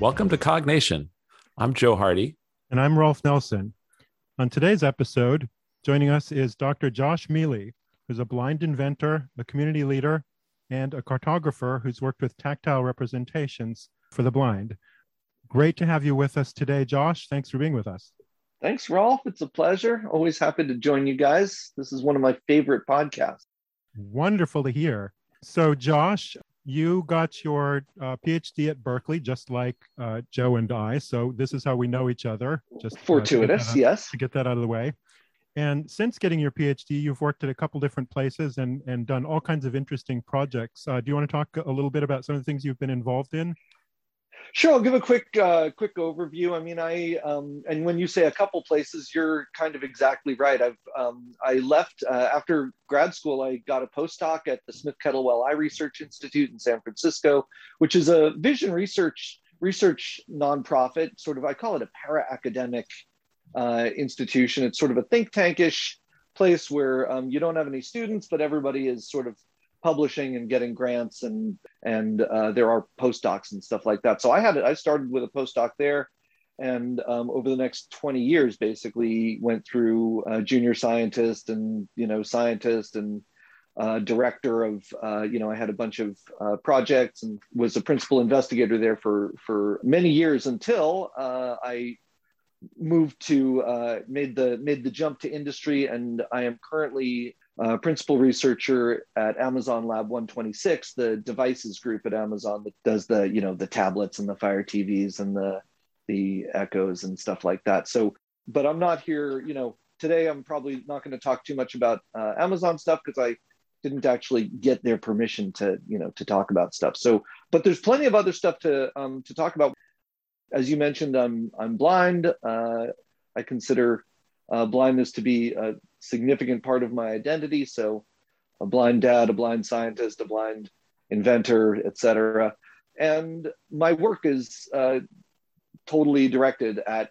Welcome to Cognition. I'm Joe Hardy. And I'm Rolf Nelson. On today's episode, joining us is Dr. Josh Miele, who's a blind inventor, a community leader, and a cartographer who's worked with tactile representations for the blind. Great to have you with us today, Josh. Thanks for being with us. Thanks, Rolf. It's a pleasure. Always happy to join you guys. This is one of my favorite podcasts. Wonderful to hear. So, Josh, you got your uh, PhD at Berkeley, just like uh, Joe and I. So, this is how we know each other. Just uh, fortuitous, to yes. To get that out of the way. And since getting your PhD, you've worked at a couple different places and, and done all kinds of interesting projects. Uh, do you want to talk a little bit about some of the things you've been involved in? Sure, I'll give a quick uh, quick overview. I mean, I um, and when you say a couple places, you're kind of exactly right. I've um, I left uh, after grad school. I got a postdoc at the Smith Kettlewell Eye Research Institute in San Francisco, which is a vision research research nonprofit. Sort of, I call it a para academic uh, institution. It's sort of a think tankish place where um, you don't have any students, but everybody is sort of publishing and getting grants and and uh, there are postdocs and stuff like that. So i had it, i started with a postdoc there and um, over the next 20 years basically went through uh, junior scientist and you know scientist and uh, director of uh, you know i had a bunch of uh, projects and was a principal investigator there for for many years until uh, i moved to made the made the jump to industry and i am currently uh, principal researcher at Amazon Lab 126, the devices group at Amazon that does the you know the tablets and the Fire TVs and the the Echoes and stuff like that. So, but I'm not here. You know, today I'm probably not going to talk too much about uh, Amazon stuff because I didn't actually get their permission to you know to talk about stuff. So, but there's plenty of other stuff to um, to talk about. As you mentioned, I'm I'm blind. Uh, I consider uh, blindness to be significant part of my identity. So, a blind dad, a blind scientist, a blind inventor, etc. And my work is uh, totally directed at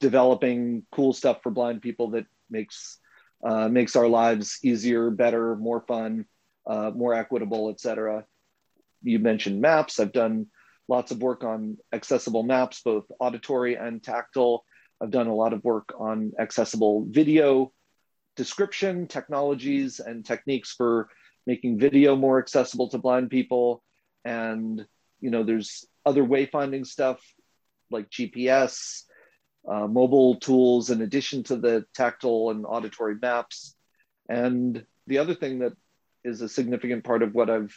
developing cool stuff for blind people that makes uh, makes our lives easier, better, more fun, uh, more equitable, etc. You mentioned maps. I've done lots of work on accessible maps, both auditory and tactile. I've done a lot of work on accessible video description, technologies, and techniques for making video more accessible to blind people. And you know, there's other wayfinding stuff like GPS, uh, mobile tools, in addition to the tactile and auditory maps. And the other thing that is a significant part of what I've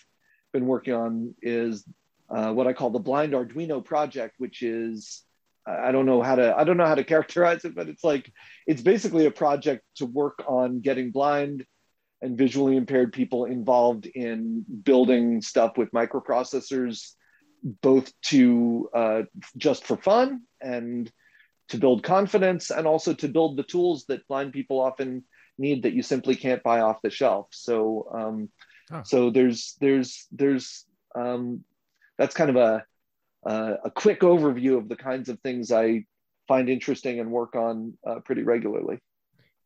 been working on is uh, what I call the Blind Arduino project, which is I don't know how to I don't know how to characterize it, but it's like it's basically a project to work on getting blind and visually impaired people involved in building stuff with microprocessors, both to uh, just for fun and to build confidence, and also to build the tools that blind people often need that you simply can't buy off the shelf. So, um, oh. so there's there's there's um, that's kind of a uh, a quick overview of the kinds of things I find interesting and work on uh, pretty regularly.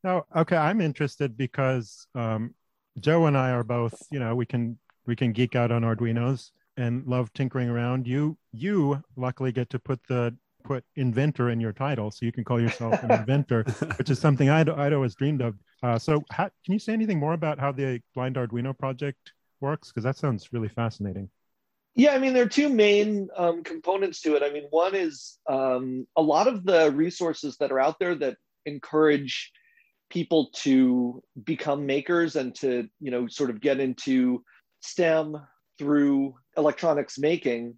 Oh, okay. I'm interested because um, Joe and I are both, you know, we can we can geek out on Arduinos and love tinkering around. You you luckily get to put the put inventor in your title, so you can call yourself an inventor, which is something I'd I'd always dreamed of. Uh, so, how, can you say anything more about how the Blind Arduino project works? Because that sounds really fascinating. Yeah, I mean, there are two main um, components to it. I mean, one is um, a lot of the resources that are out there that encourage people to become makers and to, you know, sort of get into STEM through electronics making.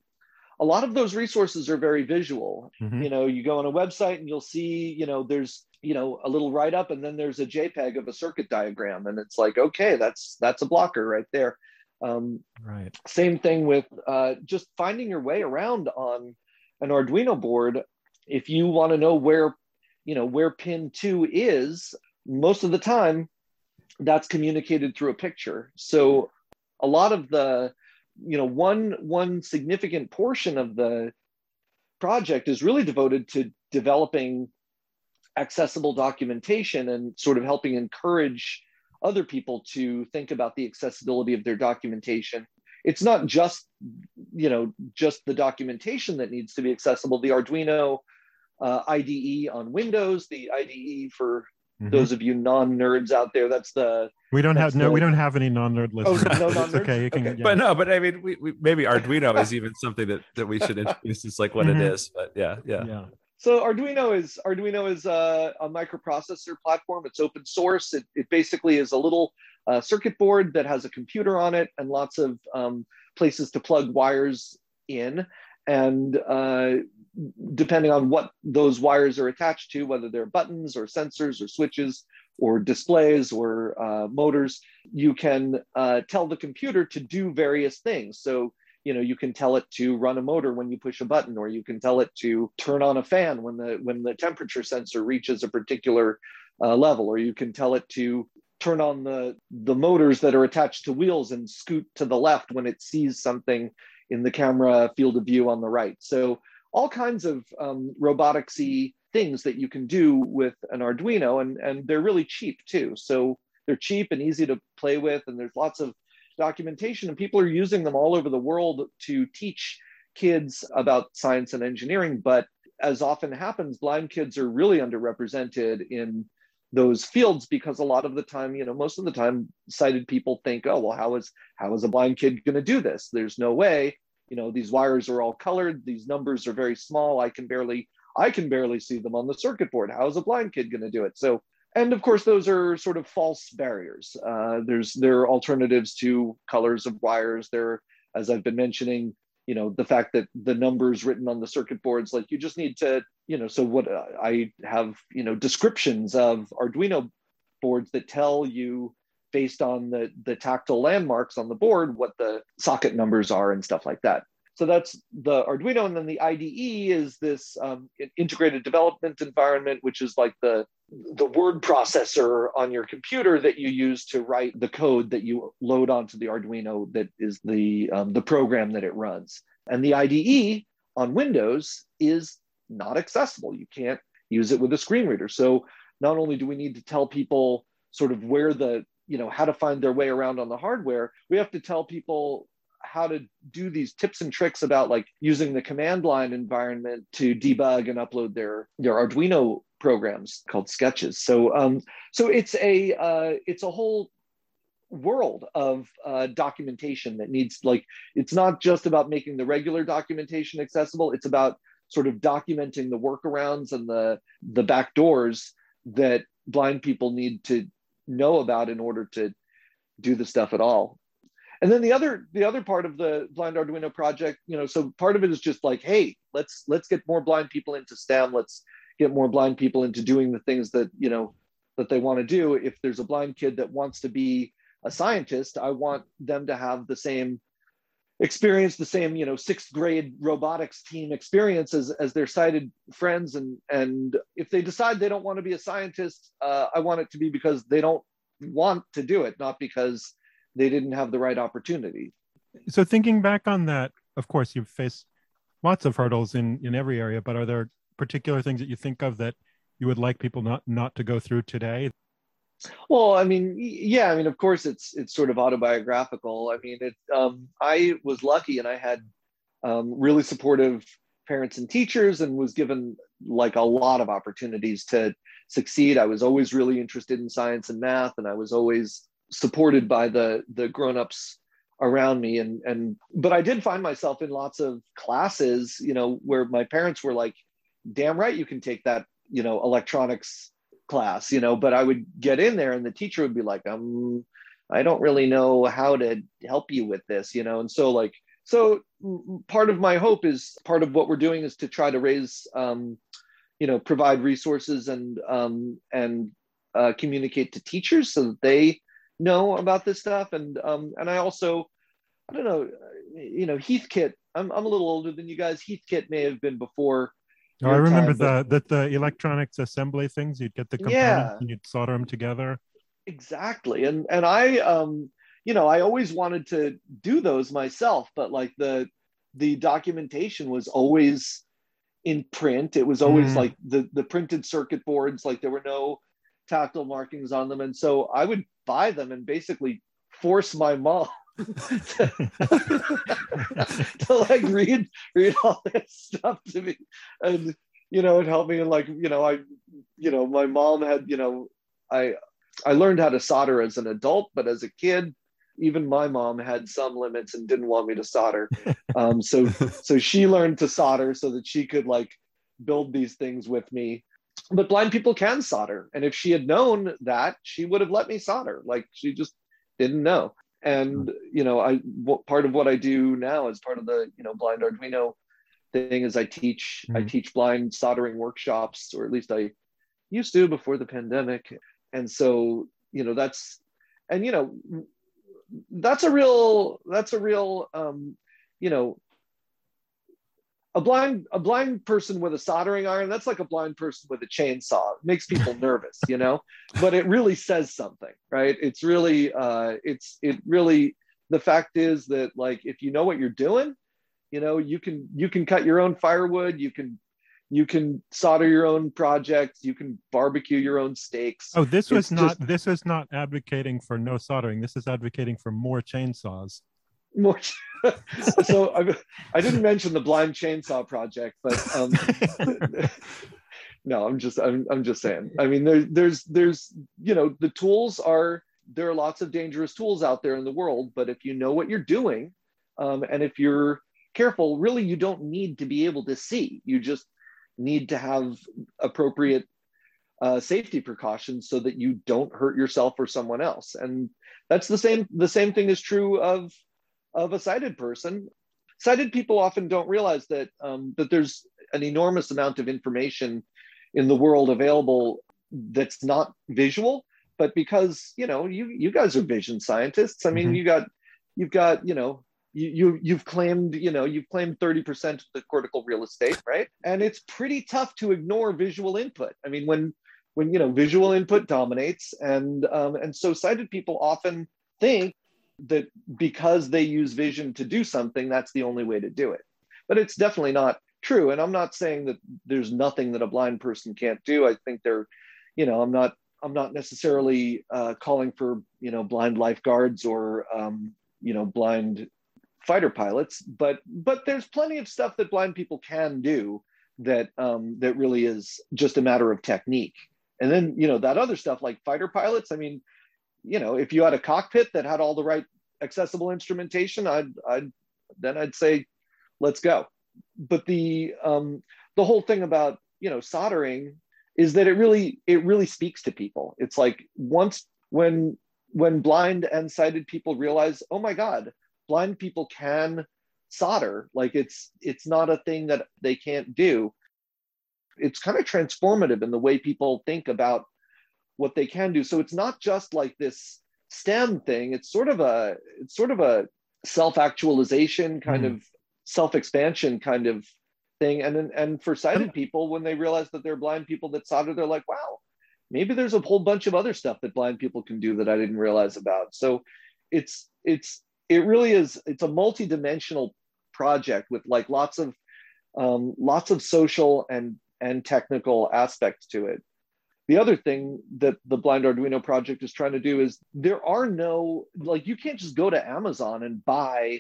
A lot of those resources are very visual. Mm-hmm. You know, you go on a website and you'll see, you know, there's you know a little write up and then there's a jpeg of a circuit diagram and it's like okay that's that's a blocker right there um, right. Same thing with uh, just finding your way around on an Arduino board. If you want to know where, you know, where pin two is, most of the time, that's communicated through a picture. So a lot of the, you know, one one significant portion of the project is really devoted to developing accessible documentation and sort of helping encourage other people to think about the accessibility of their documentation. it's not just you know just the documentation that needs to be accessible the arduino uh, ide on windows the ide for mm-hmm. those of you non-nerds out there that's the we don't have no we don't have any non-nerd oh, listeners oh, no non-nerds? okay you can okay. Yeah. but no but i mean we, we, maybe arduino is even something that that we should introduce is like what mm-hmm. it is but yeah yeah yeah so Arduino is Arduino is a, a microprocessor platform. It's open source. It, it basically is a little uh, circuit board that has a computer on it and lots of um, places to plug wires in. And uh, depending on what those wires are attached to, whether they're buttons or sensors or switches or displays or uh, motors, you can uh, tell the computer to do various things. So you know you can tell it to run a motor when you push a button or you can tell it to turn on a fan when the when the temperature sensor reaches a particular uh, level or you can tell it to turn on the the motors that are attached to wheels and scoot to the left when it sees something in the camera field of view on the right. So all kinds of um, roboticsy things that you can do with an arduino and and they're really cheap too. So they're cheap and easy to play with and there's lots of documentation, and people are using them all over the world to teach kids about science and engineering. But as often happens, blind kids are really underrepresented in those fields because a lot of the time, you know, most of the time, sighted people think, oh, well, how is how is a blind kid going to do this? There's no way. You know, these wires are all colored. These numbers are very small. I can barely I can barely see them on the circuit board. How is a blind kid going to do it? So and of course those are sort of false barriers. Uh, there's there are alternatives to colors of wires. There as i've been mentioning you know the fact that the numbers written on the circuit boards like you just need to you know so what i have you know descriptions of arduino boards that tell you based on the the tactile landmarks on the board what the socket numbers are and stuff like that so that's the Arduino. And then the IDE is this um, integrated development environment, which is like the, the word processor on your computer that you use to write the code that you load onto the Arduino that is the, um, the program that it runs. And the IDE on Windows is not accessible. You can't use it with a screen reader. So not only do we need to tell people sort of where the, you know, how to find their way around on the hardware, we have to tell people how to do these tips and tricks about like using the command line environment to debug and upload their their Arduino programs called sketches. So um, so it's a uh, it's a whole world of uh, documentation that needs like it's not just about making the regular documentation accessible. It's about sort of documenting the workarounds and the the back doors that blind people need to know about in order to do the stuff at all and then the other the other part of the blind arduino project you know so part of it is just like hey let's let's get more blind people into stem. Let's get more blind people into doing the things that you know that they want to do. If there's a blind kid that wants to be a scientist i want them to have the same experience the same you know sixth grade robotics team experience as, as their sighted friends. And and if they decide they don't want to be a scientist uh, i want it to be because they don't want to do it not because they didn't have the right opportunity. So thinking back on that, of course, you've faced lots of hurdles in in every area, but are there particular things that you think of that you would like people not not to go through today? Well, I mean, yeah, I mean, of course, it's it's sort of autobiographical. I mean, it. Um, I was lucky, and I had um, really supportive parents and teachers, and was given like a lot of opportunities to succeed. I was always really interested in science and math, and I was always supported by the the grown-ups around me. And and but I did find myself in lots of classes, you know, where my parents were like, damn right you can take that, you know, electronics class, you know, but I would get in there and the teacher would be like, um, I don't really know how to help you with this, you know, and so like so part of my hope is part of what we're doing is to try to raise um, you know provide resources and um, and uh, communicate to teachers so that they know about this stuff. And um and i also i don't know you know heathkit i'm, I'm a little older than you guys. Heathkit may have been before oh, i remember time, the, the the electronics assembly things you'd get the components yeah, and you'd solder them together. Exactly. And and i um you know i always wanted to do those myself but like the the documentation was always in print. It was always mm. like the the printed circuit boards like there were no tactile markings on them. And so i would buy them and basically force my mom to like read read all this stuff to me. And you know it helped me and like you know i you know my mom had you know i i learned how to solder as an adult but as a kid even my mom had some limits and didn't want me to solder. Um, so so she learned to solder so that she could like build these things with me but blind people can solder. And if she had known that she would have let me solder. Like she just didn't know. And you know i what, part of what i do now as part of the you know blind arduino thing is i teach mm-hmm. i teach blind soldering workshops or at least i used to before the pandemic. And so you know that's and you know that's a real that's a real um you know a blind a blind person with a soldering iron that's like a blind person with a chainsaw. It makes people nervous you know? But it really says something right? It's really uh it's it really the fact is that like if you know what you're doing you know you can you can cut your own firewood you can you can solder your own projects you can barbecue your own steaks. Oh this was it's not just, this is not advocating for no soldering. This is advocating for more chainsaws more so I, I, didn't mention the blind chainsaw project but um, no i'm just I'm, I'm just saying. I mean there, there's there's you know the tools are there are lots of dangerous tools out there in the world but if you know what you're doing um, and if you're careful really you don't need to be able to see. You just need to have appropriate uh, safety precautions so that you don't hurt yourself or someone else. And that's the same the same thing is true of of a sighted person. Sighted people often don't realize that um, that there's an enormous amount of information in the world available that's not visual, but because you know you you guys are vision scientists. I mean, mm-hmm. you got you've got you know you, you you've claimed you know you've claimed 30% of the cortical real estate right and it's pretty tough to ignore visual input i mean when when you know visual input dominates and um, and so sighted people often think that because they use vision to do something, that's the only way to do it. But it's definitely not true. And I'm not saying that there's nothing that a blind person can't do. I think they're, you know, I'm not I'm not necessarily uh, calling for you know blind lifeguards or um, you know blind fighter pilots, but but there's plenty of stuff that blind people can do that um, that really is just a matter of technique. And then you know that other stuff like fighter pilots. I mean, you know, if you had a cockpit that had all the right accessible instrumentation, I'd, I'd then I'd say, let's go. But the um, the whole thing about you know soldering is that it really it really speaks to people. It's like once when when blind and sighted people realize, oh my God, blind people can solder. Like it's it's not a thing that they can't do. It's kind of transformative in the way people think about what they can do. So it's not just like this STEM thing. It's sort of a it's sort of a self-actualization kind mm. of self-expansion kind of thing. And then and for sighted people, when they realize that they're blind people that solder, they're like, wow, maybe there's a whole bunch of other stuff that blind people can do that I didn't realize about. So it's it's it really is it's a multi-dimensional project with like lots of um, lots of social and and technical aspects to it the other thing that the blind arduino project is trying to do is there are no like you can't just go to amazon and buy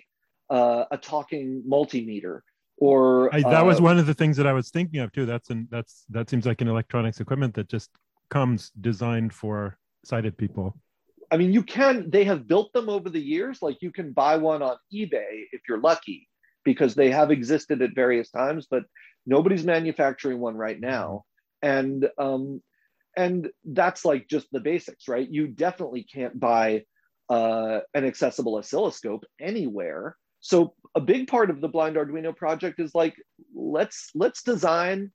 uh, a talking multimeter or I, that uh, was one of the things that i was thinking of too. That's an that's that seems like an electronics equipment that just comes designed for sighted people. I mean you can they have built them over the years. Like you can buy one on ebay if you're lucky because they have existed at various times but nobody's manufacturing one right now. And um, and that's like just the basics right? You definitely can't buy uh, an accessible oscilloscope anywhere. So a big part of the blind arduino project is like let's let's design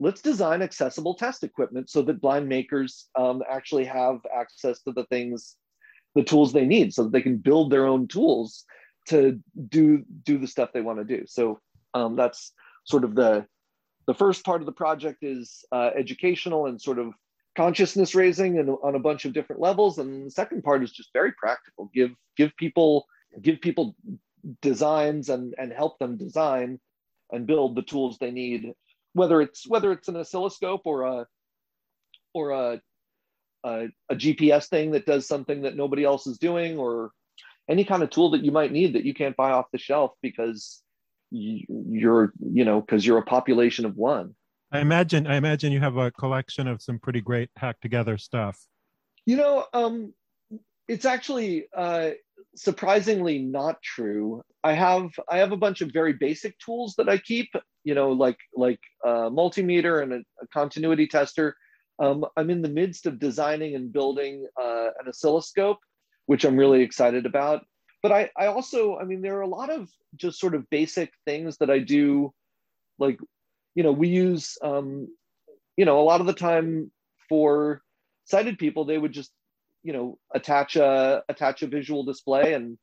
let's design accessible test equipment so that blind makers um, actually have access to the things the tools they need so that they can build their own tools to do do the stuff they want to do. So um, that's sort of the the first part of the project is uh, educational and sort of consciousness raising and on a bunch of different levels. And the second part is just very practical. Give give people give people designs and and help them design and build the tools they need whether it's whether it's an oscilloscope or a or a a, a gps thing that does something that nobody else is doing or any kind of tool that you might need that you can't buy off the shelf because you're you know because you're a population of one. I imagine i imagine you have a collection of some pretty great hack together stuff. You know um it's actually uh surprisingly not true. I have i have a bunch of very basic tools that i keep you know like like a multimeter and a, a continuity tester. Um, i'm in the midst of designing and building uh, an oscilloscope which i'm really excited about but I, I also, I mean, there are a lot of just sort of basic things that I do. Like, you know, we use, um, you know, a lot of the time for sighted people, they would just, you know, attach a attach a visual display and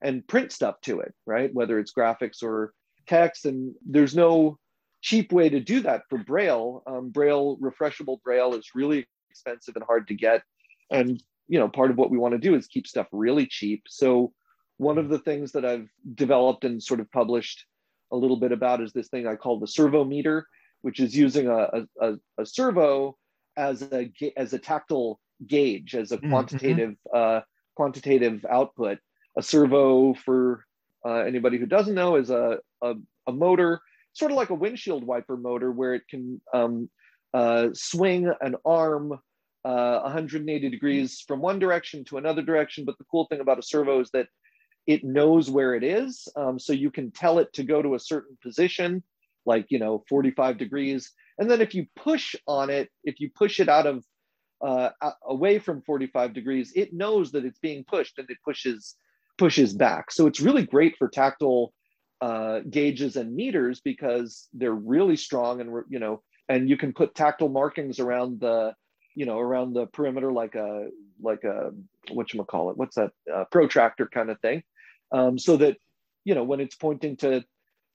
and print stuff to it, right? Whether it's graphics or text, and there's no cheap way to do that for Braille. Um, Braille refreshable Braille is really expensive and hard to get, and you know, part of what we want to do is keep stuff really cheap. So one of the things that I've developed and sort of published a little bit about is this thing I call the servo meter, which is using a, a, a servo as a as a tactile gauge, as a mm-hmm. quantitative mm-hmm. uh, quantitative output. A servo, for uh, anybody who doesn't know, is a, a, a motor, sort of like a windshield wiper motor, where it can um, uh, swing an arm uh, 180 degrees from one direction to another direction. But the cool thing about a servo is that it knows where it is. Um, so you can tell it to go to a certain position, like, you know, 45 degrees. And then if you push on it, if you push it out of, uh, away from 45 degrees, it knows that it's being pushed and it pushes, pushes back. So it's really great for tactile uh, gauges and meters because they're really strong and, you know, and you can put tactile markings around the, you know, around the perimeter, like a, like a, what you call it? What's that? Uh, protractor kind of thing um, so that you know when it's pointing to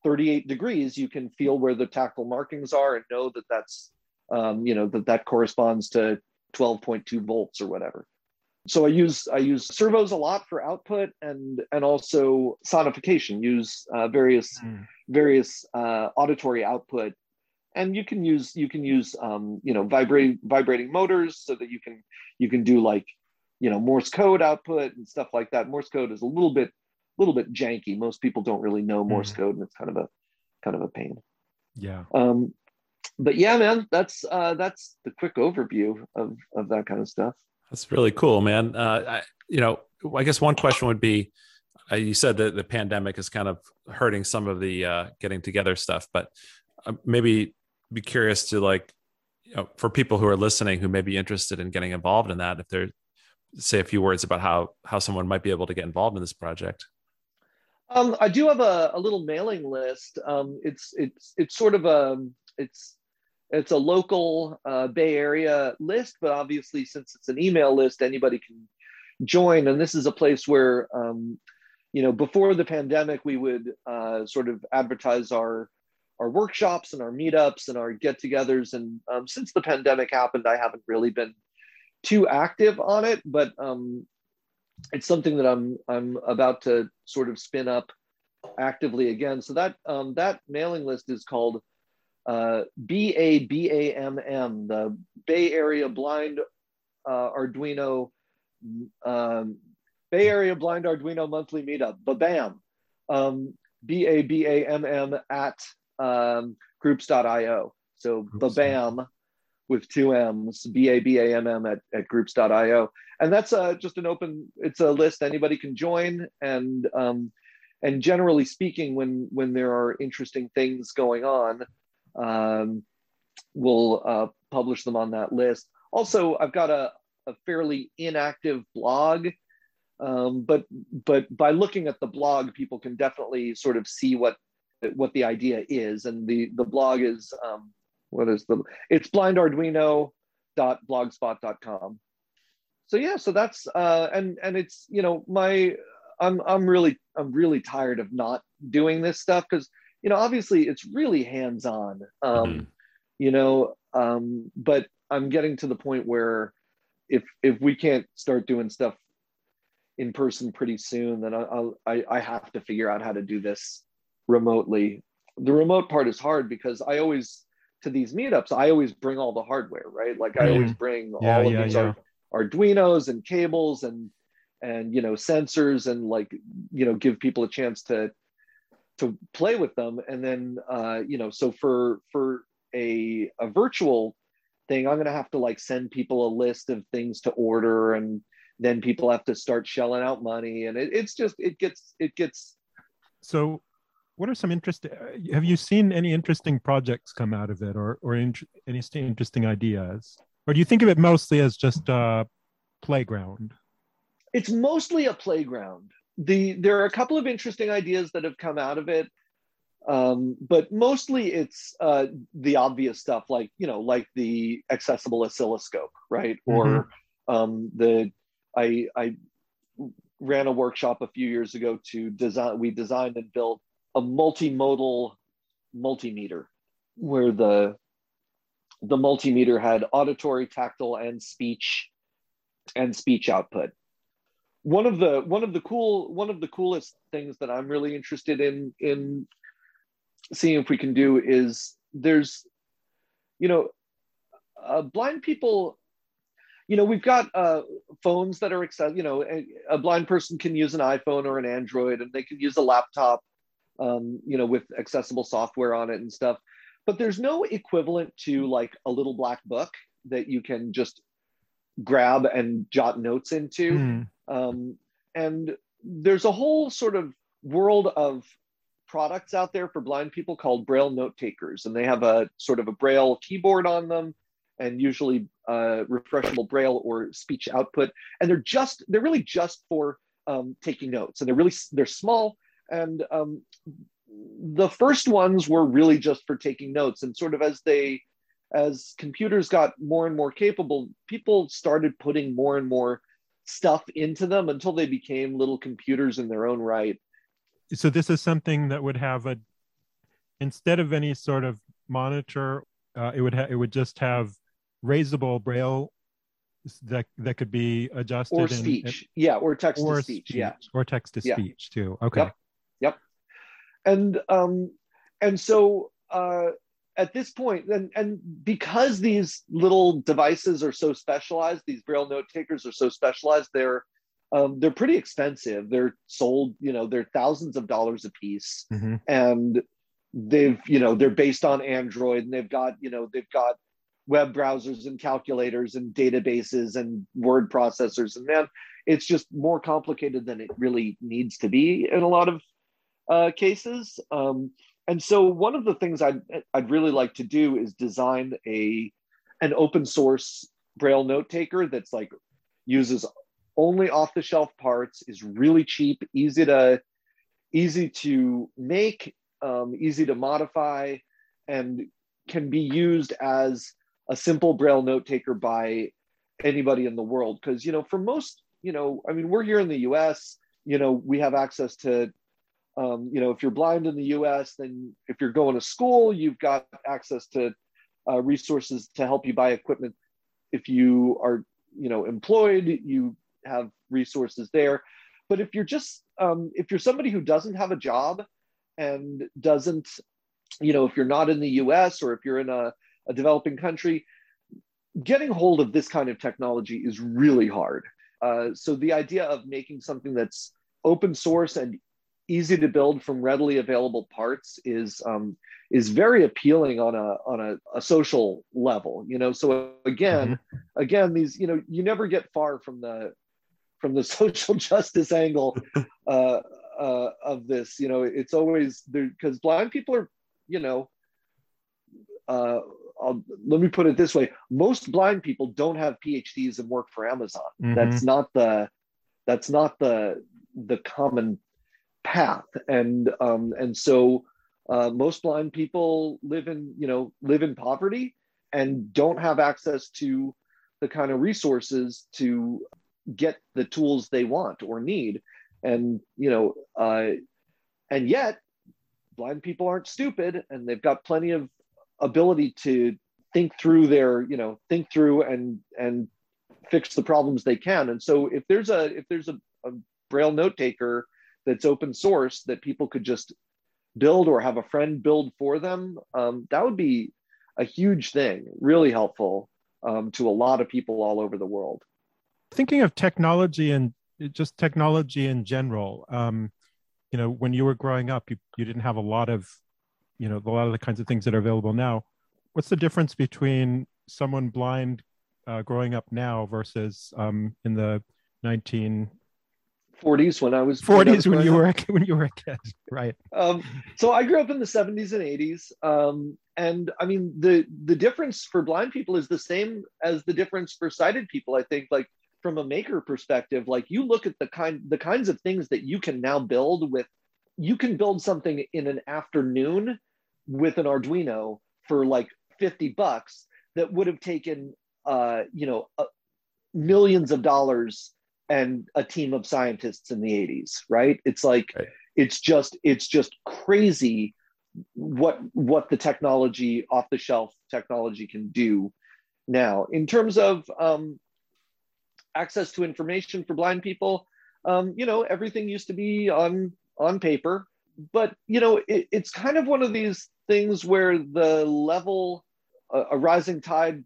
38 degrees you can feel where the tactile markings are and know that that's um, you know that that corresponds to 12.2 volts or whatever. So i use i use servos a lot for output and and also sonification use uh, various mm. various uh, auditory output. And you can use you can use um, you know vibrate vibrating motors so that you can you can do like you know morse code output and stuff like that. Morse code is a little bit little bit janky. Most people don't really know Morse mm. code, and it's kind of a kind of a pain. Yeah. Um, but yeah, man, that's uh, that's the quick overview of of that kind of stuff. That's really cool, man. Uh, I, you know, I guess one question would be, uh, you said that the pandemic is kind of hurting some of the uh, getting together stuff, but uh, maybe be curious to like, you know, for people who are listening who may be interested in getting involved in that, if they're say a few words about how how someone might be able to get involved in this project. Um, I do have a, a little mailing list. Um, it's it's it's sort of a it's it's a local uh, Bay Area list, but obviously since it's an email list, anybody can join. And this is a place where um, you know before the pandemic, we would uh, sort of advertise our our workshops and our meetups and our get-togethers. And um, since the pandemic happened, I haven't really been too active on it, but um, it's something that I'm I'm about to sort of spin up actively again. So that um, that mailing list is called uh, BABAMM, the Bay Area Blind uh, Arduino um, Bay Area Blind Arduino Monthly Meetup, BABAM, um, B A B A M M at um, groups.io. So BABAM with two M's, B A B A M M at, at groups.io. And that's uh, just an open, it's a list anybody can join. And um, and generally speaking, when when there are interesting things going on, um, we'll uh, publish them on that list. Also, I've got a, a fairly inactive blog, um, but but by looking at the blog, people can definitely sort of see what what the idea is. And the the blog is um, what is the it's blindarduino.blogspot.com so yeah so that's uh and and it's you know my i'm i'm really i'm really tired of not doing this stuff because you know obviously it's really hands on um mm-hmm. you know um but i'm getting to the point where if if we can't start doing stuff in person pretty soon then I'll, i i have to figure out how to do this remotely the remote part is hard because i always to these meetups, I always bring all the hardware, right? Like I always bring yeah, all of yeah, these yeah. Arduinos and cables and and you know sensors and like you know give people a chance to to play with them and then uh, you know so for for a a virtual thing i'm going to have to like send people a list of things to order and then people have to start shelling out money and it, it's just it gets it gets so what are some interesting have you seen any interesting projects come out of it or or in, any interesting ideas? Or do you think of it mostly as just a playground? It's mostly a playground. The there are a couple of interesting ideas that have come out of it um, but mostly it's uh, the obvious stuff like you know like the accessible oscilloscope right? Mm-hmm. or um, the I, I ran a workshop a few years ago to design we designed and built a multimodal multimeter where the the multimeter had auditory tactile and speech and speech output. One of the one of the cool one of the coolest things that i'm really interested in in seeing if we can do is there's you know uh, blind people you know we've got uh, phones that are accessible you know a, a, blind person can use an iphone or an android and they can use a laptop um, you know with accessible software on it and stuff. But there's no equivalent to like a little black book that you can just grab and jot notes into. Mm. um, and there's a whole sort of world of products out there for blind people called braille note takers. And they have a sort of a braille keyboard on them and usually uh, refreshable braille or speech output. And they're just they're really just for um, taking notes. And they're really they're small and um, the first ones were really just for taking notes. And sort of as they as computers got more and more capable people started putting more and more stuff into them until they became little computers in their own right. So this is something that would have a instead of any sort of monitor uh, it would ha- it would just have raisable braille that that could be adjusted or speech. Yeah or text or to speech, speech, yeah. Or text to yeah. speech too. Okay. Yep and um and so uh at this point and and because these little devices are so specialized these braille note takers are so specialized they're um, they're pretty expensive. They're sold you know they're thousands of dollars a piece mm-hmm. and they've you know they're based on android and they've got you know they've got web browsers and calculators and databases and word processors. And man it's just more complicated than it really needs to be in a lot of uh, cases. Um, and so one of the things I'd, I'd really like to do is design a an open source braille note taker that's like uses only off the shelf parts is really cheap easy to easy to make um, easy to modify and can be used as a simple braille note taker by anybody in the world. Because you know for most you know i mean we're here in the us you know we have access to um, you know if you're blind in the us then if you're going to school you've got access to uh, resources to help you buy equipment if you are you know employed you have resources there but if you're just um, if you're somebody who doesn't have a job and doesn't you know if you're not in the us or if you're in a a developing country, getting hold of this kind of technology is really hard. Uh, so the idea of making something that's open source and easy to build from readily available parts is um, is very appealing on a on a, a social level. You know, so again, mm-hmm. again, these you know you never get far from the from the social justice angle uh, uh, of this. You know, it's always there because blind people are you know uh, I'll, let me put it this way: most blind people don't have PhDs and work for Amazon. Mm-hmm. That's not the that's not the the common path, and um, and so uh, most blind people live in you know live in poverty and don't have access to the kind of resources to get the tools they want or need, and you know, uh, and yet blind people aren't stupid and they've got plenty of ability to think through their you know think through and and fix the problems they can. And so if there's a if there's a, a braille note taker that's open source that people could just build or have a friend build for them um, that would be a huge thing really helpful um, to a lot of people all over the world thinking of technology and just technology in general. Um, you know, when you were growing up, you, you didn't have a lot of, you know, a lot of the kinds of things that are available now. What's the difference between someone blind uh, growing up now versus um, in the 19 40s when I was 40s when, when you were a, when you were a kid, right? Um, so I grew up in the 70s and 80s, um, and I mean the the difference for blind people is the same as the difference for sighted people. I think, like from a maker perspective, like you look at the kind the kinds of things that you can now build with, you can build something in an afternoon with an Arduino for like 50 bucks that would have taken uh, you know uh, millions of dollars and a team of scientists in the 80s right it's like right. it's just it's just crazy what what the technology off the shelf technology can do now in terms of um, access to information for blind people um, you know everything used to be on on paper but you know it, it's kind of one of these things where the level a, a rising tide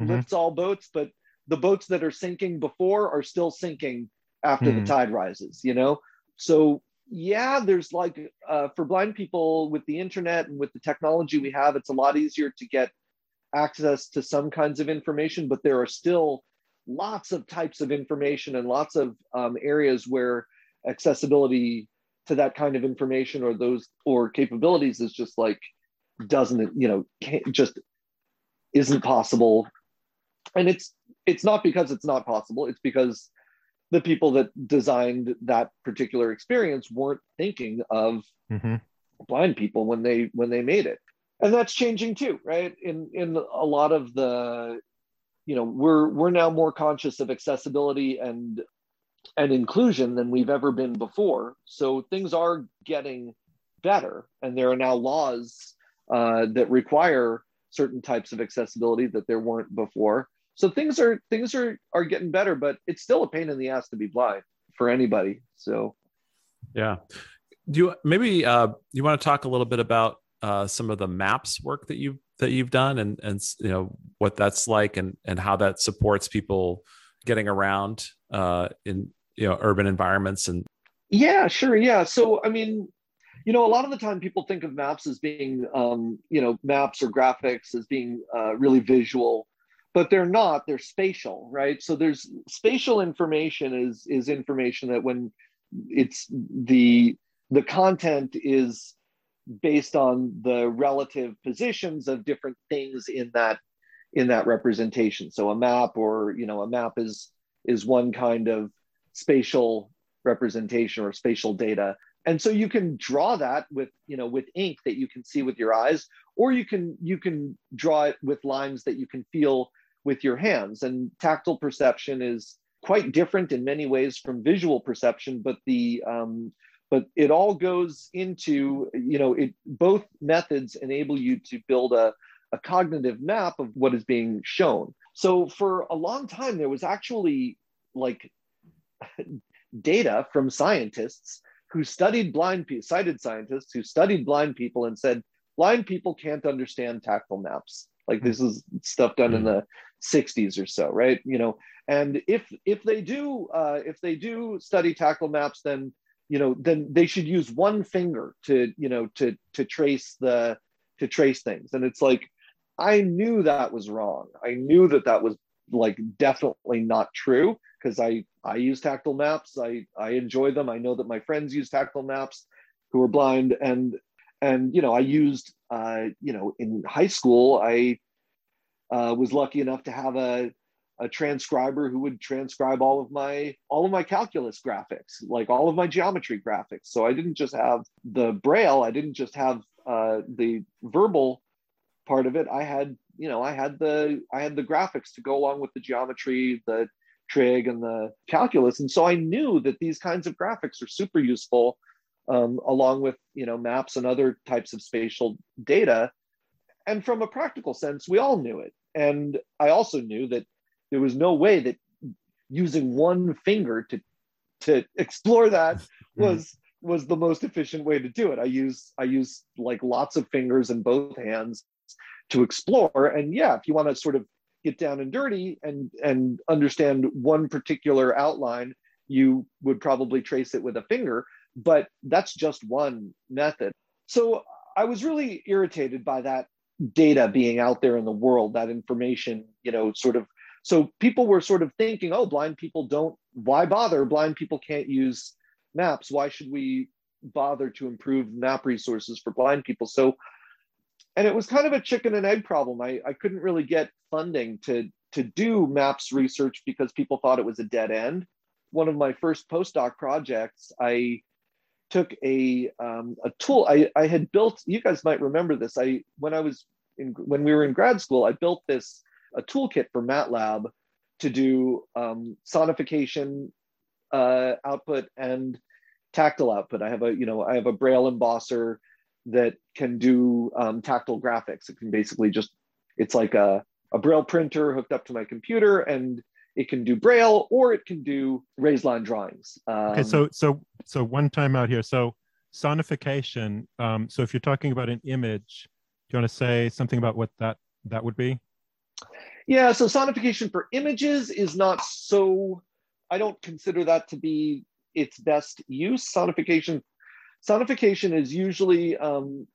mm-hmm. lifts all boats but the boats that are sinking before are still sinking after mm. the hmm. tide rises you know so yeah there's like uh, for blind people with the internet and with the technology we have it's a lot easier to get access to some kinds of information but there are still lots of types of information and lots of um, areas where accessibility to that kind of information or those or capabilities is just like doesn't you know can't, just isn't possible and it's it's not because it's not possible. It's because the people that designed that particular experience weren't thinking of mm-hmm. blind people when they when they made it. And that's changing too right? In in a lot of the you know we're we're now more conscious of accessibility and and inclusion than we've ever been before. So things are getting better and there are now laws uh, that require certain types of accessibility that there weren't before so things are things are are getting better but it's still a pain in the ass to be blind for anybody so. Yeah. Do you maybe uh you want to talk a little bit about uh some of the maps work that you've that you've done and and you know what that's like and and how that supports people getting around uh in you know urban environments and yeah sure yeah. So i mean you know a lot of the time people think of maps as being um, you know maps or graphics as being uh, really visual but they're not they're spatial right? So there's spatial information is is information that when it's the the content is based on the relative positions of different things in that in that representation. So a map or you know a map is is one kind of spatial representation or spatial data. And so you can draw that with you know with ink that you can see with your eyes or you can you can draw it with lines that you can feel with your hands. And tactile perception is quite different in many ways from visual perception, but the um, but it all goes into you know it both methods enable you to build a, a cognitive map of what is being shown. So for a long time there was actually like data from scientists who studied blind people, sighted scientists who studied blind people and said blind people can't understand tactile maps. Like this is stuff done in hmm. the 60s or so, right? You know, and if if they do uh, if they do study tactile maps, then you know then they should use one finger to you know to to trace the to trace things. And it's like I knew that was wrong. I knew that that was like definitely not true because I I use tactile maps. I I enjoy them. I know that my friends use tactile maps who are blind and and you know I used uh, you know in high school I uh, was lucky enough to have a, a transcriber who would transcribe all of my all of my calculus graphics like all of my geometry graphics. So i didn't just have the braille i didn't just have uh, the verbal part of it. I had you know i had the i had the graphics to go along with the geometry the trig and the calculus. And so i knew that these kinds of graphics are super useful um, along with you know maps and other types of spatial data. And from a practical sense, we all knew it. And I also knew that there was no way that using one finger to to explore that mm-hmm. was was the most efficient way to do it. I use I use like lots of fingers and both hands to explore. And yeah, if you want to sort of get down and dirty and and understand one particular outline, you would probably trace it with a finger, but that's just one method. So I was really irritated by that data being out there in the world, that information, you know, sort of. So people were sort of thinking, oh, blind people don't, why bother? Blind people can't use maps. Why should we bother to improve map resources for blind people? So, and it was kind of a chicken and egg problem. I, I couldn't really get funding to, to do maps research because people thought it was a dead end. One of my first postdoc projects, I took a um, a tool I, I had built. You guys might remember this. I when I was in when we were in grad school, I built this a toolkit for MATLAB to do um, sonification uh, output and tactile output. I have a you know I have a Braille embosser that can do um, tactile graphics. It can basically just it's like a a Braille printer hooked up to my computer and it can do braille or it can do raised line drawings. Um, okay so so so one time out here. So sonification um, so if you're talking about an image do you want to say something about what that that would be? Yeah so sonification for images is not so i don't consider that to be its best use. Sonification sonification is usually um,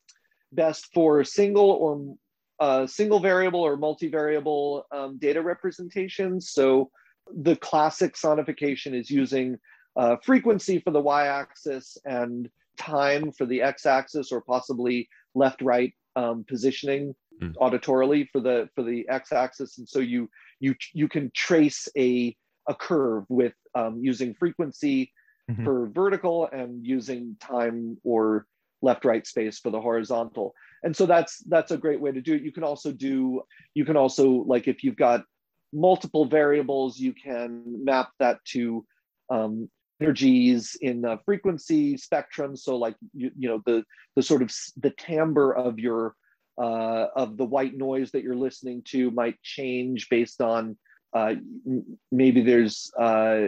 best for single or uh, single variable or multivariable um, data representations. So the classic sonification is using uh, frequency for the y-axis and time for the x-axis, or possibly left-right um, positioning mm. auditorily for the for the x-axis. And so you you you can trace a a curve with um, using frequency mm-hmm. for vertical and using time or left right space for the horizontal and so that's that's a great way to do it. You can also do you can also like if you've got multiple variables you can map that to um, energies in the frequency spectrum. So like you, you know the the sort of the timbre of your uh, of the white noise that you're listening to might change based on uh, maybe there's uh,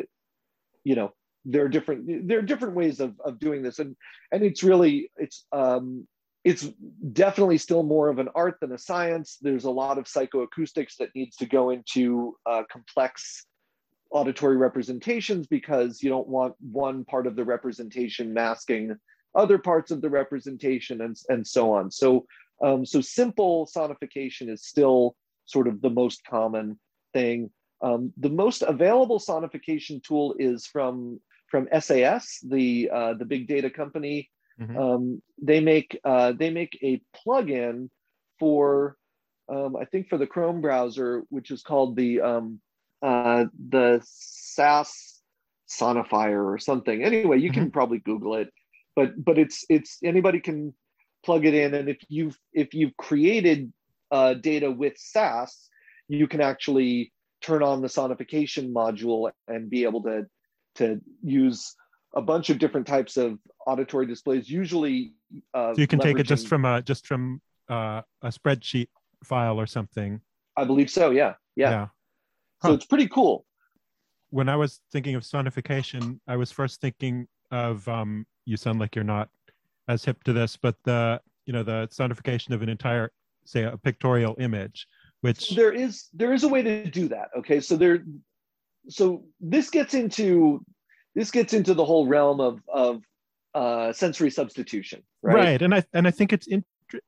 you know there are different there are different ways of, of doing this. And and it's really it's um it's definitely still more of an art than a science. There's a lot of psychoacoustics that needs to go into uh, complex auditory representations because you don't want one part of the representation masking other parts of the representation and, and so on. So um, so simple sonification is still sort of the most common thing. Um, the most available sonification tool is from from SAS, the uh, the big data company. Mm-hmm. Um, they make uh, they make a plugin for um, I think for the Chrome browser, which is called the um, uh, the SAS Sonifier or something. Anyway, you mm-hmm. can probably Google it, but but it's it's anybody can plug it in, and if you've if you've created uh, data with SAS, you can actually turn on the sonification module and be able to to use a bunch of different types of auditory displays. Usually, uh, so you can take it just from a just from uh, a spreadsheet file or something. I believe so. Yeah, yeah. yeah. Huh. So it's pretty cool. When I was thinking of sonification, I was first thinking of um, you sound like you're not as hip to this, but the you know the sonification of an entire say a pictorial image which there is there is a way to do that okay so there so this gets into this gets into the whole realm of of uh, sensory substitution, right? Right, and I and I think it's in,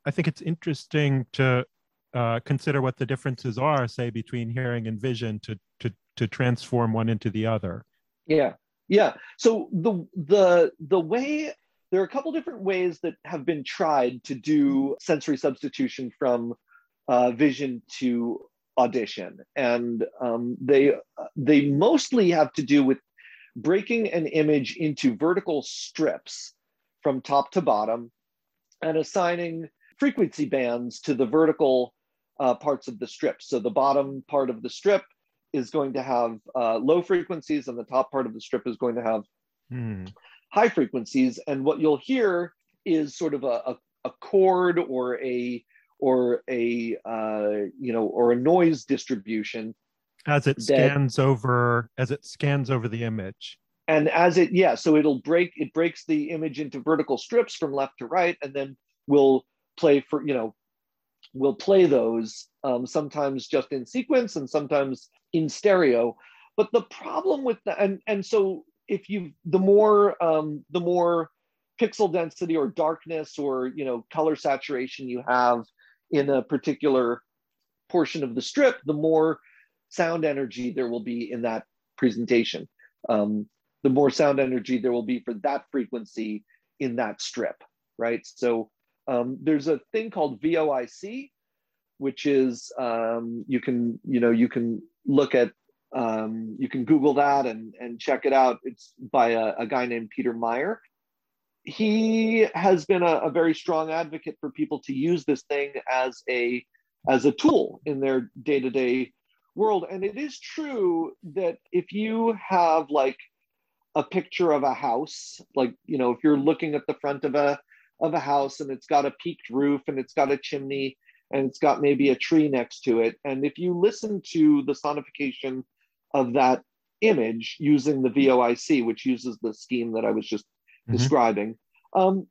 I think it's interesting to uh, consider what the differences are, say, between hearing and vision, to to to transform one into the other. Yeah, yeah. So the the the way there are a couple different ways that have been tried to do sensory substitution from uh, vision to audition, and um, they they mostly have to do with breaking an image into vertical strips from top to bottom and assigning frequency bands to the vertical uh, parts of the strip. So the bottom part of the strip is going to have uh, low frequencies, and the top part of the strip is going to have mm. high frequencies. And what you'll hear is sort of a, a, a chord or a or a uh, you know or a noise distribution as it scans that, over as it scans over the image. And as it yeah so it'll break it breaks the image into vertical strips from left to right and then we'll play for you know we'll play those um, sometimes just in sequence and sometimes in stereo. But the problem with that and and so if you the more um, the more pixel density or darkness or you know color saturation you have in a particular portion of the strip, the more sound energy there will be in that presentation. Um, the more sound energy there will be for that frequency in that strip, right? So um, there's a thing called vOICe, which is um, you can you know you can look at um, you can Google that and and check it out. It's by a, a guy named Peter Meijer. He has been a, a very strong advocate for people to use this thing as a as a tool in their day to day world. And it is true that if you have like a picture of a house, like you know, if you're looking at the front of a of a house and it's got a peaked roof and it's got a chimney and it's got maybe a tree next to it, and if you listen to the sonification of that image using the vOICe, which uses the scheme that I was just mm-hmm. describing, um,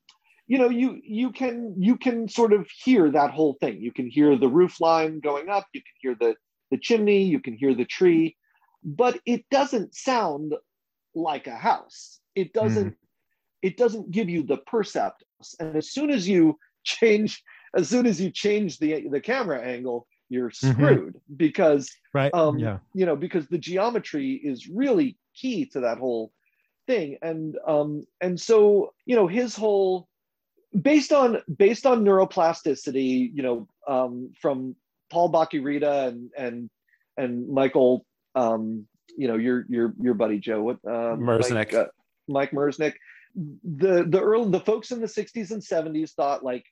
you know, you you can you can sort of hear that whole thing. You can hear the roof line going up. You can hear the the chimney. You can hear the tree, but it doesn't sound like a house. It doesn't. Mm. It doesn't give you the percept. And as soon as you change, as soon as you change the the camera angle, you're mm-hmm. screwed mm-hmm. because right um yeah you know because the geometry is really key to that whole thing and um and so you know his whole based on based on neuroplasticity you know um from paul bach-y-rita and and and michael um you know your your your buddy joe what um Merzenich. Mike, uh, Mike Merzenich. The the early the folks in the 60s and 70s thought like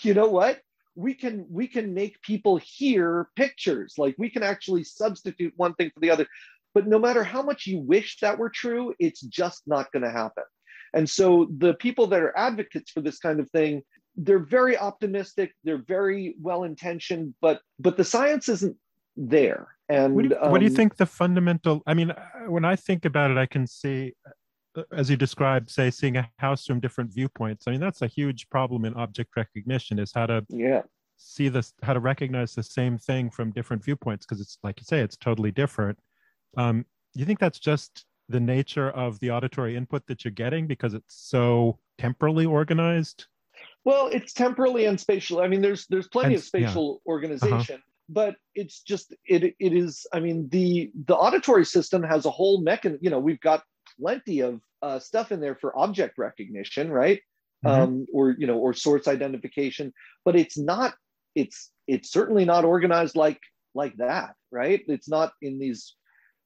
you know what? We can we can make people hear pictures. Like we can actually substitute one thing for the other. But no matter how much you wish that were true it's just not going to happen. And so the people that are advocates for this kind of thing they're very optimistic they're very well intentioned but but the science isn't there and what do, you, um, what do you think the fundamental i mean when i think about it i can see uh, as you described, say, seeing a house from different viewpoints. I mean, that's a huge problem in object recognition is how to yeah see this, how to recognize the same thing from different viewpoints because it's like you say, it's totally different. Um, you think that's just the nature of the auditory input that you're getting because it's so temporally organized? Well, it's temporally and spatial. I mean, there's there's plenty and, of spatial yeah. organization. Uh-huh but it's just it it is i mean the the auditory system has a whole mechanism you know we've got plenty of uh, stuff in there for object recognition, right? Mm-hmm. Um, or you know, or source identification, but it's not. It's it's certainly not organized like like that, right? It's not in these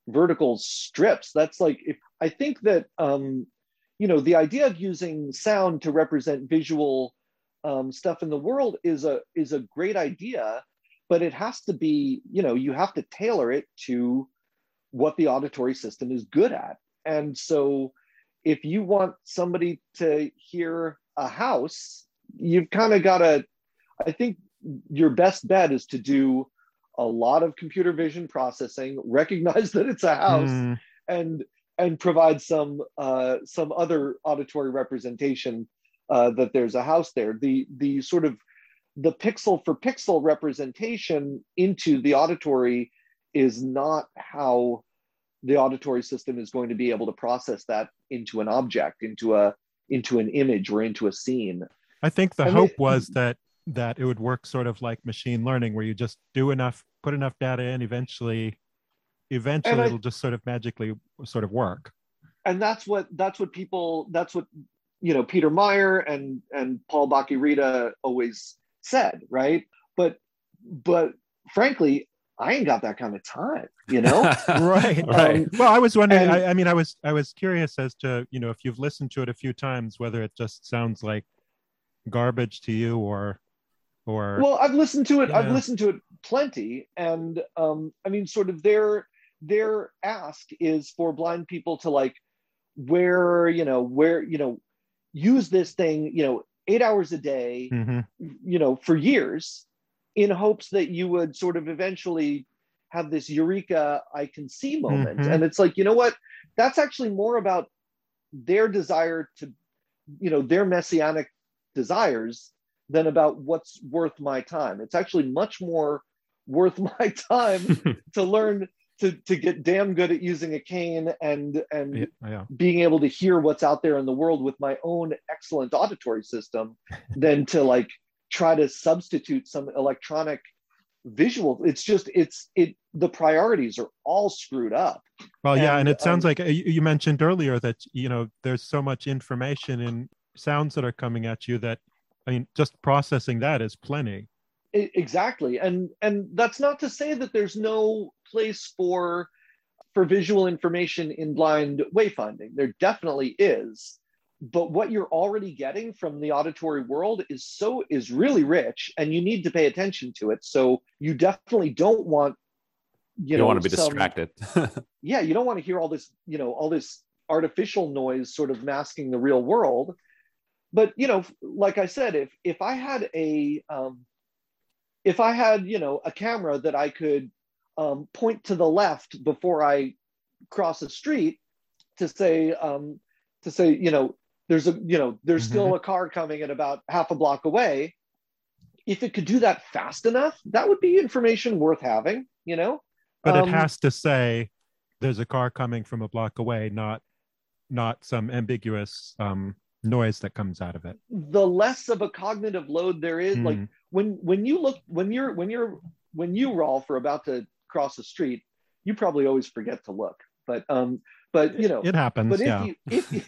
vertical strips. That's like if I think that um, you know the idea of using sound to represent visual um, stuff in the world is a is a great idea, but it has to be you know you have to tailor it to what the auditory system is good at and so if you want somebody to hear a house, you've kind of got to, I think your best bet is to do a lot of computer vision processing, recognize that it's a house, mm. and and provide some uh, some other auditory representation uh, that there's a house there. The the sort of the pixel for pixel representation into the auditory is not how the auditory system is going to be able to process that into an object, into a into an image or into a scene. I think the hope was that that it would work sort of like machine learning, where you just do enough, put enough data in, eventually, eventually I, it'll just sort of magically sort of work. And that's what that's what people that's what you know Peter Meijer and and Paul Bach-y-Rita always said, right? But but frankly, I ain't got that kind of time, you know? right. right. Um, well, I was wondering, and, I, I, mean, I was, I was curious as to, you know, if you've listened to it a few times, whether it just sounds like garbage to you or, or. Well, I've listened to it. I've listened to it plenty. And um, I mean, sort of their, their ask is for blind people to like, where, you know, where, you know, use this thing, you know, eight hours a day, mm-hmm. you know, for years in hopes that you would sort of eventually have this eureka i can see moment mm-hmm. and it's like you know what that's actually more about their desire to you know their messianic desires than about what's worth my time it's actually much more worth my time to learn to to get damn good at using a cane and and Yeah, yeah. being able to hear what's out there in the world with my own excellent auditory system than to like try to substitute some electronic visual it's just it's it the priorities are all screwed up Well, yeah, and And, it sounds um, like uh, you you mentioned earlier that you know there's so much information and sounds that are coming at you that I mean, just processing that is plenty. Exactly. And and that's not to say that there's no place for for visual information in blind wayfinding. There definitely is. But what you're already getting from the auditory world is so is really rich and you need to pay attention to it. So you definitely don't want you, You, know don't want to be some- distracted. yeah you don't want to hear all this you know all this artificial noise sort of masking the real world. But you know like i said if if i had a um if i had you know a camera that i could um, point to the left before i cross a street to say um to say you know there's a you know there's Mhm. still a car coming at about half a block away if it could do that fast enough that would be information worth having you know But Um, it has to say there's a car coming from a block away, not not some ambiguous um, noise that comes out of it. the less of a cognitive load there is like Mm. when when you look when you're when you're when you rolf are about to cross the street you probably always forget to look but um but you know it happens. but if yeah. you if you-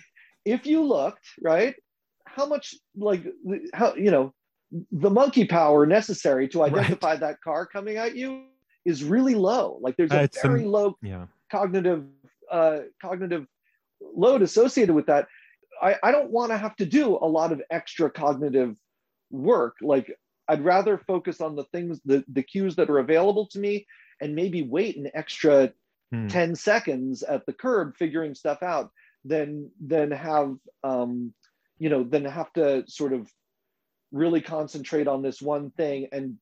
if you looked right how much like how you know the monkey power necessary to Right. identify that car coming at you is really low like there's Uh, a some- very low yeah. cognitive uh, cognitive load associated with that. I, I don't want to have to do a lot of extra cognitive work. Like I'd rather focus on the things, the, the cues that are available to me and maybe wait an extra Hmm. 10 seconds at the curb figuring stuff out than than have um, you know, than have to sort of really concentrate on this one thing and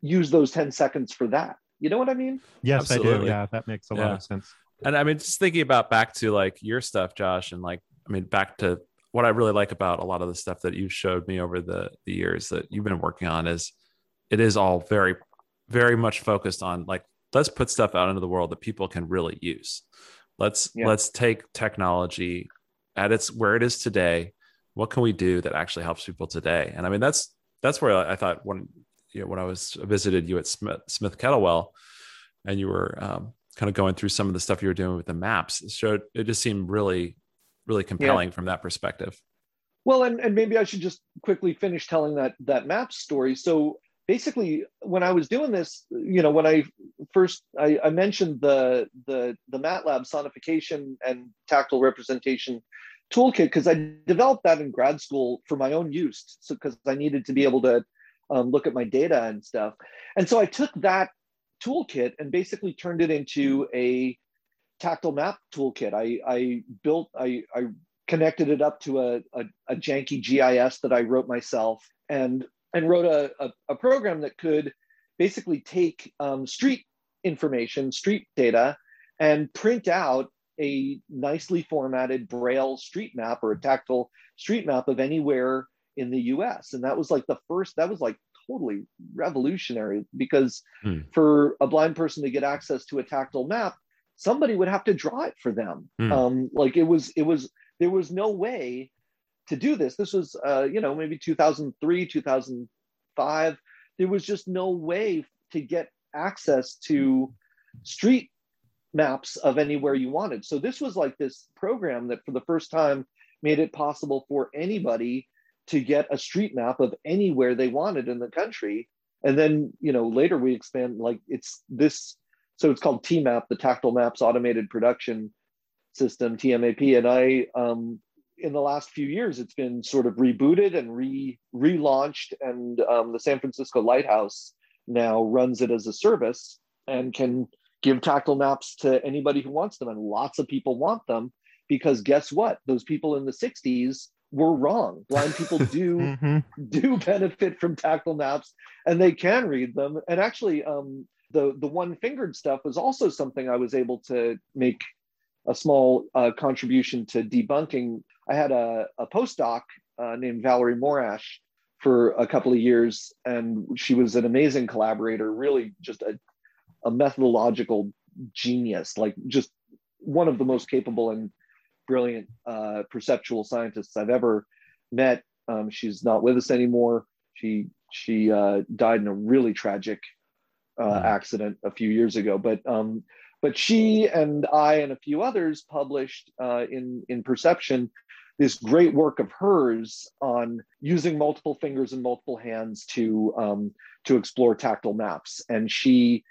use those 10 seconds for that. You know what I mean? Yes, I do. Absolutely. Yeah, that makes a lot of sense. and I mean, just thinking about back to like your stuff, Josh, and like, I mean, back to what I really like about a lot of the stuff that you've showed me over the the years that you've been working on is it is all very, very much focused on like let's put stuff out into the world that people can really use. Let's Yeah. let's take technology at its where it is today. What can we do that actually helps people today? And I mean, that's that's where I thought when you know when I was visited you at Smith, Smith Kettlewell, and you were um, kind of going through some of the stuff you were doing with the maps, it showed it just seemed really, really compelling from that perspective. Well, and, and maybe I should just quickly finish telling that that map story. So basically, when I was doing this, you know, when I first I, I mentioned the the the MATLAB sonification and tactile representation toolkit because I developed that in grad school for my own use, so because I needed to be able to um, look at my data and stuff. And so I took that toolkit and basically turned it into a tactile map toolkit. I, I built, I, I connected it up to a, a, a janky GIS that I wrote myself and, and wrote a, a, a program that could basically take um, street information, street data, and print out a nicely formatted Braille street map or a tactile street map of anywhere in the US. And that was like the first, that was like totally revolutionary because Hmm. for a blind person to get access to a tactile map, somebody would have to draw it for them. Hmm. Um, like it was, it was, there was no way to do this. This was, uh, you know, maybe 2003, 2005. There was just no way to get access to street maps of anywhere you wanted. So this was like this program that for the first time made it possible for anybody to get a street map of anywhere they wanted in the country. And then, you know, later we expand like it's this, so it's called TMAP, the Tactile Maps Automated Production System, TMAP. And I, um, in the last few years, it's been sort of rebooted and re relaunched, and um, the San Francisco Lighthouse now runs it as a service and can give tactile maps to anybody who wants them. And lots of people want them because guess what? Those people in the 60s were wrong. Blind people do Mhm. do benefit from tactile maps and they can read them. And actually, um, the the one fingered stuff was also something I was able to make a small uh, contribution to debunking. I had a, a postdoc uh, named Valerie Morash for a couple of years, and she was an amazing collaborator, really just a, a methodological genius, like just one of the most capable and brilliant uh, perceptual scientists I've ever met. Um, she's not with us anymore. She she uh, died in a really tragic uh, mm. accident a few years ago. But um, but she and I and a few others published uh, in in Perception this great work of hers on using multiple fingers and multiple hands to um, to explore tactile maps, and she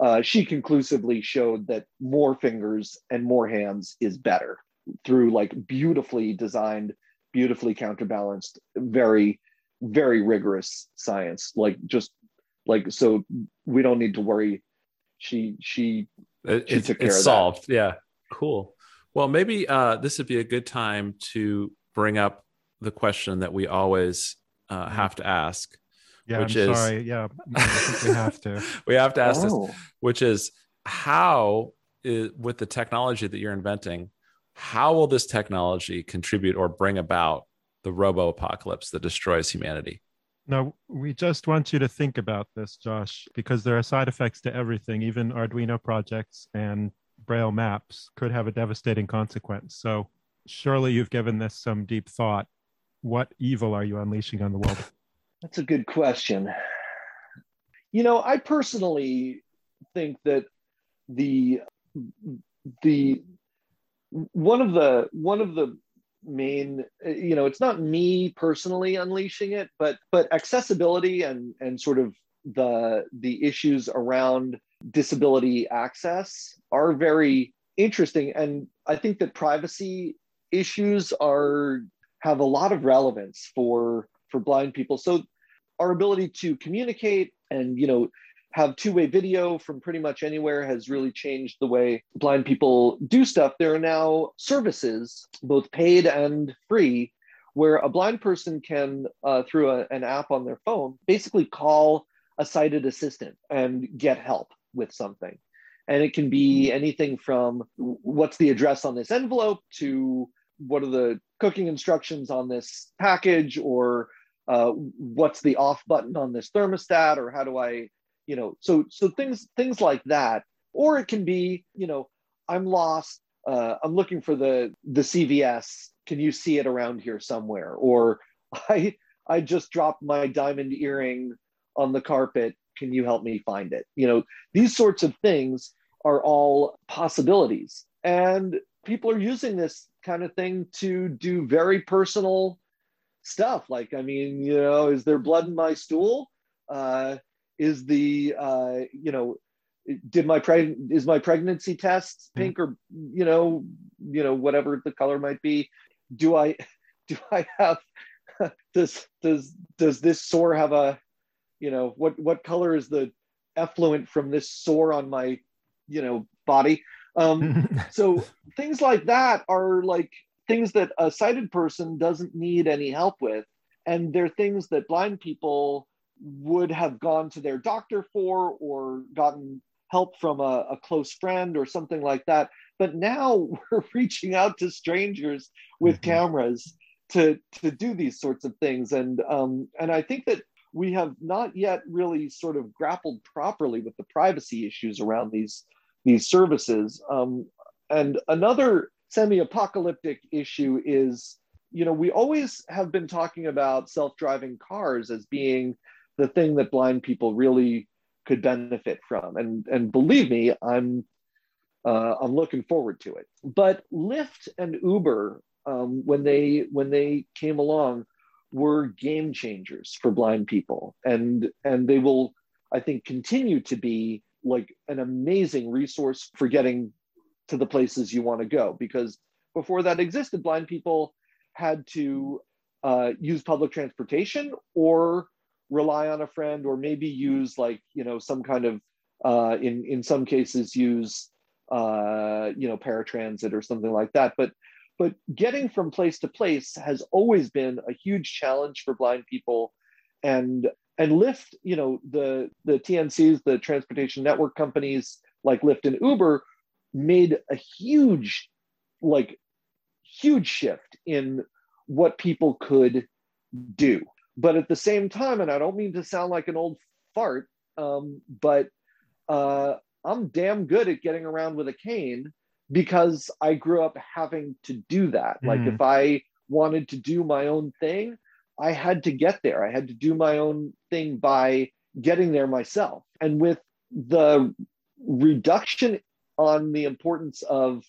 uh, she conclusively showed that more fingers and more hands is better through like beautifully designed, beautifully counterbalanced, very very rigorous science. Like just like so, we don't need to worry. She she it, she took care it's of solved. That. Yeah, cool. Well, maybe uh, this would be a good time to bring up the question that we always uh, mm-hmm. have to ask. Yeah, which I'm is, sorry. Yeah, we have to. we have to ask oh. this, which is how, is, with the technology that you're inventing, how will this technology contribute or bring about the robo apocalypse that destroys humanity? No, we just want you to think about this, Josh, because there are side effects to everything. Even Arduino projects and Braille maps could have a devastating consequence. So surely you've given this some deep thought. What evil are you unleashing on the world? That's a good question. You know, I personally think that the the one of the one of the main uh, you know it's not me personally unleashing it but but accessibility and and sort of the the issues around disability access are very interesting. And i think that privacy issues are have a lot of relevance for for blind people. So our ability to communicate and you know have two-way video from pretty much anywhere has really changed the way blind people do stuff. There are now services both paid and free where a blind person can uh, through a, an app on their phone basically call a sighted assistant and get help with something. And it can be anything from what's the address on this envelope? to what are the cooking instructions on this package? or uh, what's the off button on this thermostat? or how do I, you know, so so things things like that. Or it can be, you know, I'm lost. Uh, I'm looking for the the CVS. Can you see it around here somewhere? Or I I just dropped my diamond earring on the carpet can you help me find it you know these sorts of things are all possibilities and people are using this kind of thing to do very personal stuff like i mean you know is there blood in my stool uh, is the uh, you know did my preg is my pregnancy test hmm. pink or you know you know whatever the color might be do i do i have does does does this sore have a you know what what color is the effluent from this sore on my you know body um, so things like that are like things that a sighted person doesn't need any help with and they're things that blind people would have gone to their doctor for or gotten help from a, a close friend or something like that but now we're reaching out to strangers with mm-hmm. cameras to to do these sorts of things and um, and i think that we have not yet really sort of grappled properly with the privacy issues around these these services. Um, and another semi-apocalyptic issue is, you know, we always have been talking about self-driving cars as being the thing that blind people really could benefit from. And and believe me, I'm uh, I'm looking forward to it. But Lyft and Uber, um, when they when they came along, were game changers for blind people and and they will i think continue to be like an amazing resource for getting to the places you want to go because before that existed blind people had to uh, use public transportation or rely on a friend or maybe use like you know some kind of uh, in in some cases use uh, you know paratransit or something like that. But but getting from place to place has always been a huge challenge for blind people. And and lyft you know the the tncs the transportation network companies like lyft and uber made a huge like huge shift in what people could do but at the same time and i don't mean to sound like an old fart um, but uh, I'm damn good at getting around with a cane because I grew up having to do that. Mm. Like if I wanted to do my own thing, I had to get there. I had to do my own thing by getting there myself. And with the reduction on the importance of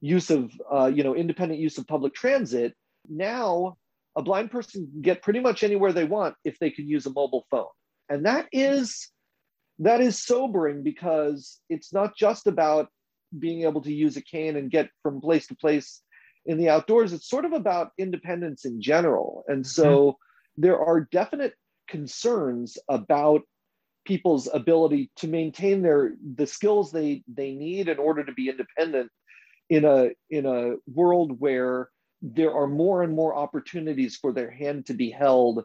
use of uh, you know independent use of public transit now a blind person can get pretty much anywhere they want if they can use a mobile phone. And that is that is sobering because it's not just about being able to use a cane and get from place to place in the outdoors. It's sort of about independence in general. And so mm-hmm. there are definite concerns about people's ability to maintain their the skills they they need in order to be independent in a in a world where there are more and more opportunities for their hand to be held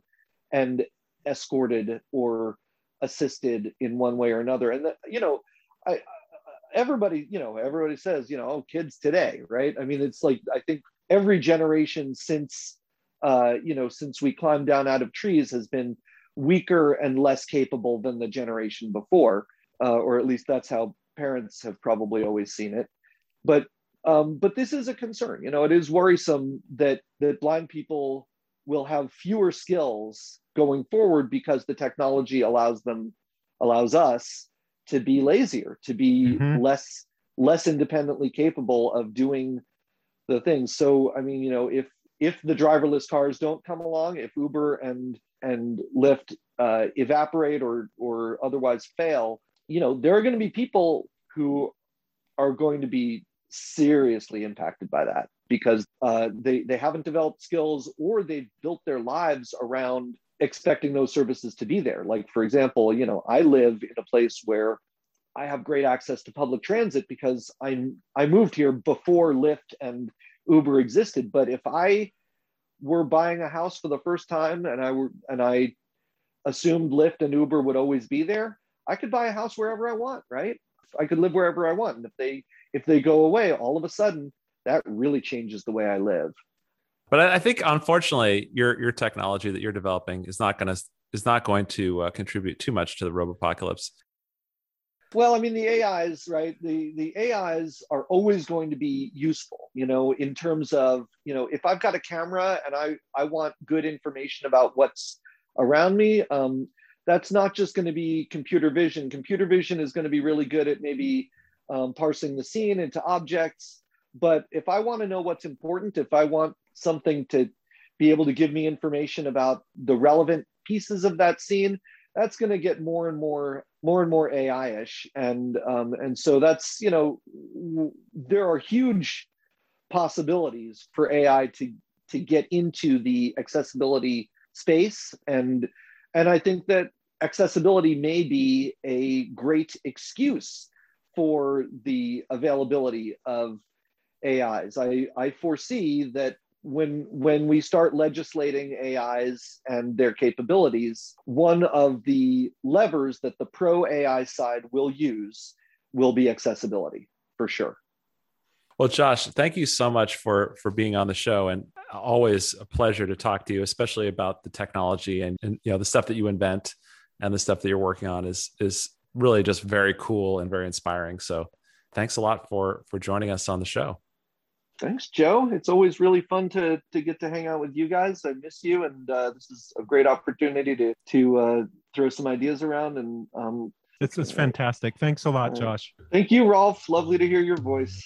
and escorted or assisted in one way or another and that, you know i everybody you know everybody says you know oh kids today right i mean it's like i think every generation since uh you know since we climbed down out of trees has been weaker and less capable than the generation before, uh, or at least that's how parents have probably always seen it. But um, but this is a concern. You know, it is worrisome that that blind people will have fewer skills going forward because the technology allows them allows us to be lazier, to be mm-hmm. less less independently capable of doing the things. So I mean, you know, if if the driverless cars don't come along, if Uber and and Lyft uh, evaporate or or otherwise fail, you know, there are going to be people who are going to be seriously impacted by that because uh, they they haven't developed skills or they've built their lives around expecting those services to be there. Like for example, you know, I live in a place where I have great access to public transit because I I moved here before Lyft and Uber existed. But if I were buying a house for the first time and I were and I assumed Lyft and Uber would always be there, I could buy a house wherever I want, right? I could live wherever I want. And if they if they go away, all of a sudden that really changes the way I live. But I think unfortunately your your technology that you're developing is not going to is not going to uh, contribute too much to the robopocalypse. Well, I mean, the AIs, right? The the AIs are always going to be useful, you know, in terms of, you know, if I've got a camera and I I want good information about what's around me, um, that's not just going to be computer vision. Computer vision is going to be really good at maybe um, parsing the scene into objects. But if I want to know what's important, if I want something to be able to give me information about the relevant pieces of that scene, that's going to get more and more more and more AI-ish, and um, and so that's you know there are huge possibilities for AI to to get into the accessibility space, and and I think that accessibility may be a great excuse for the availability of AIs. I, I foresee that when when we start legislating AIs and their capabilities, one of the levers that the pro AI side will use will be accessibility for sure. Well, Josh, thank you so much for for being on the show, and always a pleasure to talk to you, especially about the technology and, and you know the stuff that you invent and the stuff that you're working on is is really just very cool and very inspiring. So, thanks a lot for for joining us on the show. Thanks, Joe. It's always really fun to to get to hang out with you guys. I miss you, and uh, this is a great opportunity to to uh, throw some ideas around. And um, it's it's fantastic. Thanks a lot, Josh. Thank you, Rolf. Lovely to hear your voice.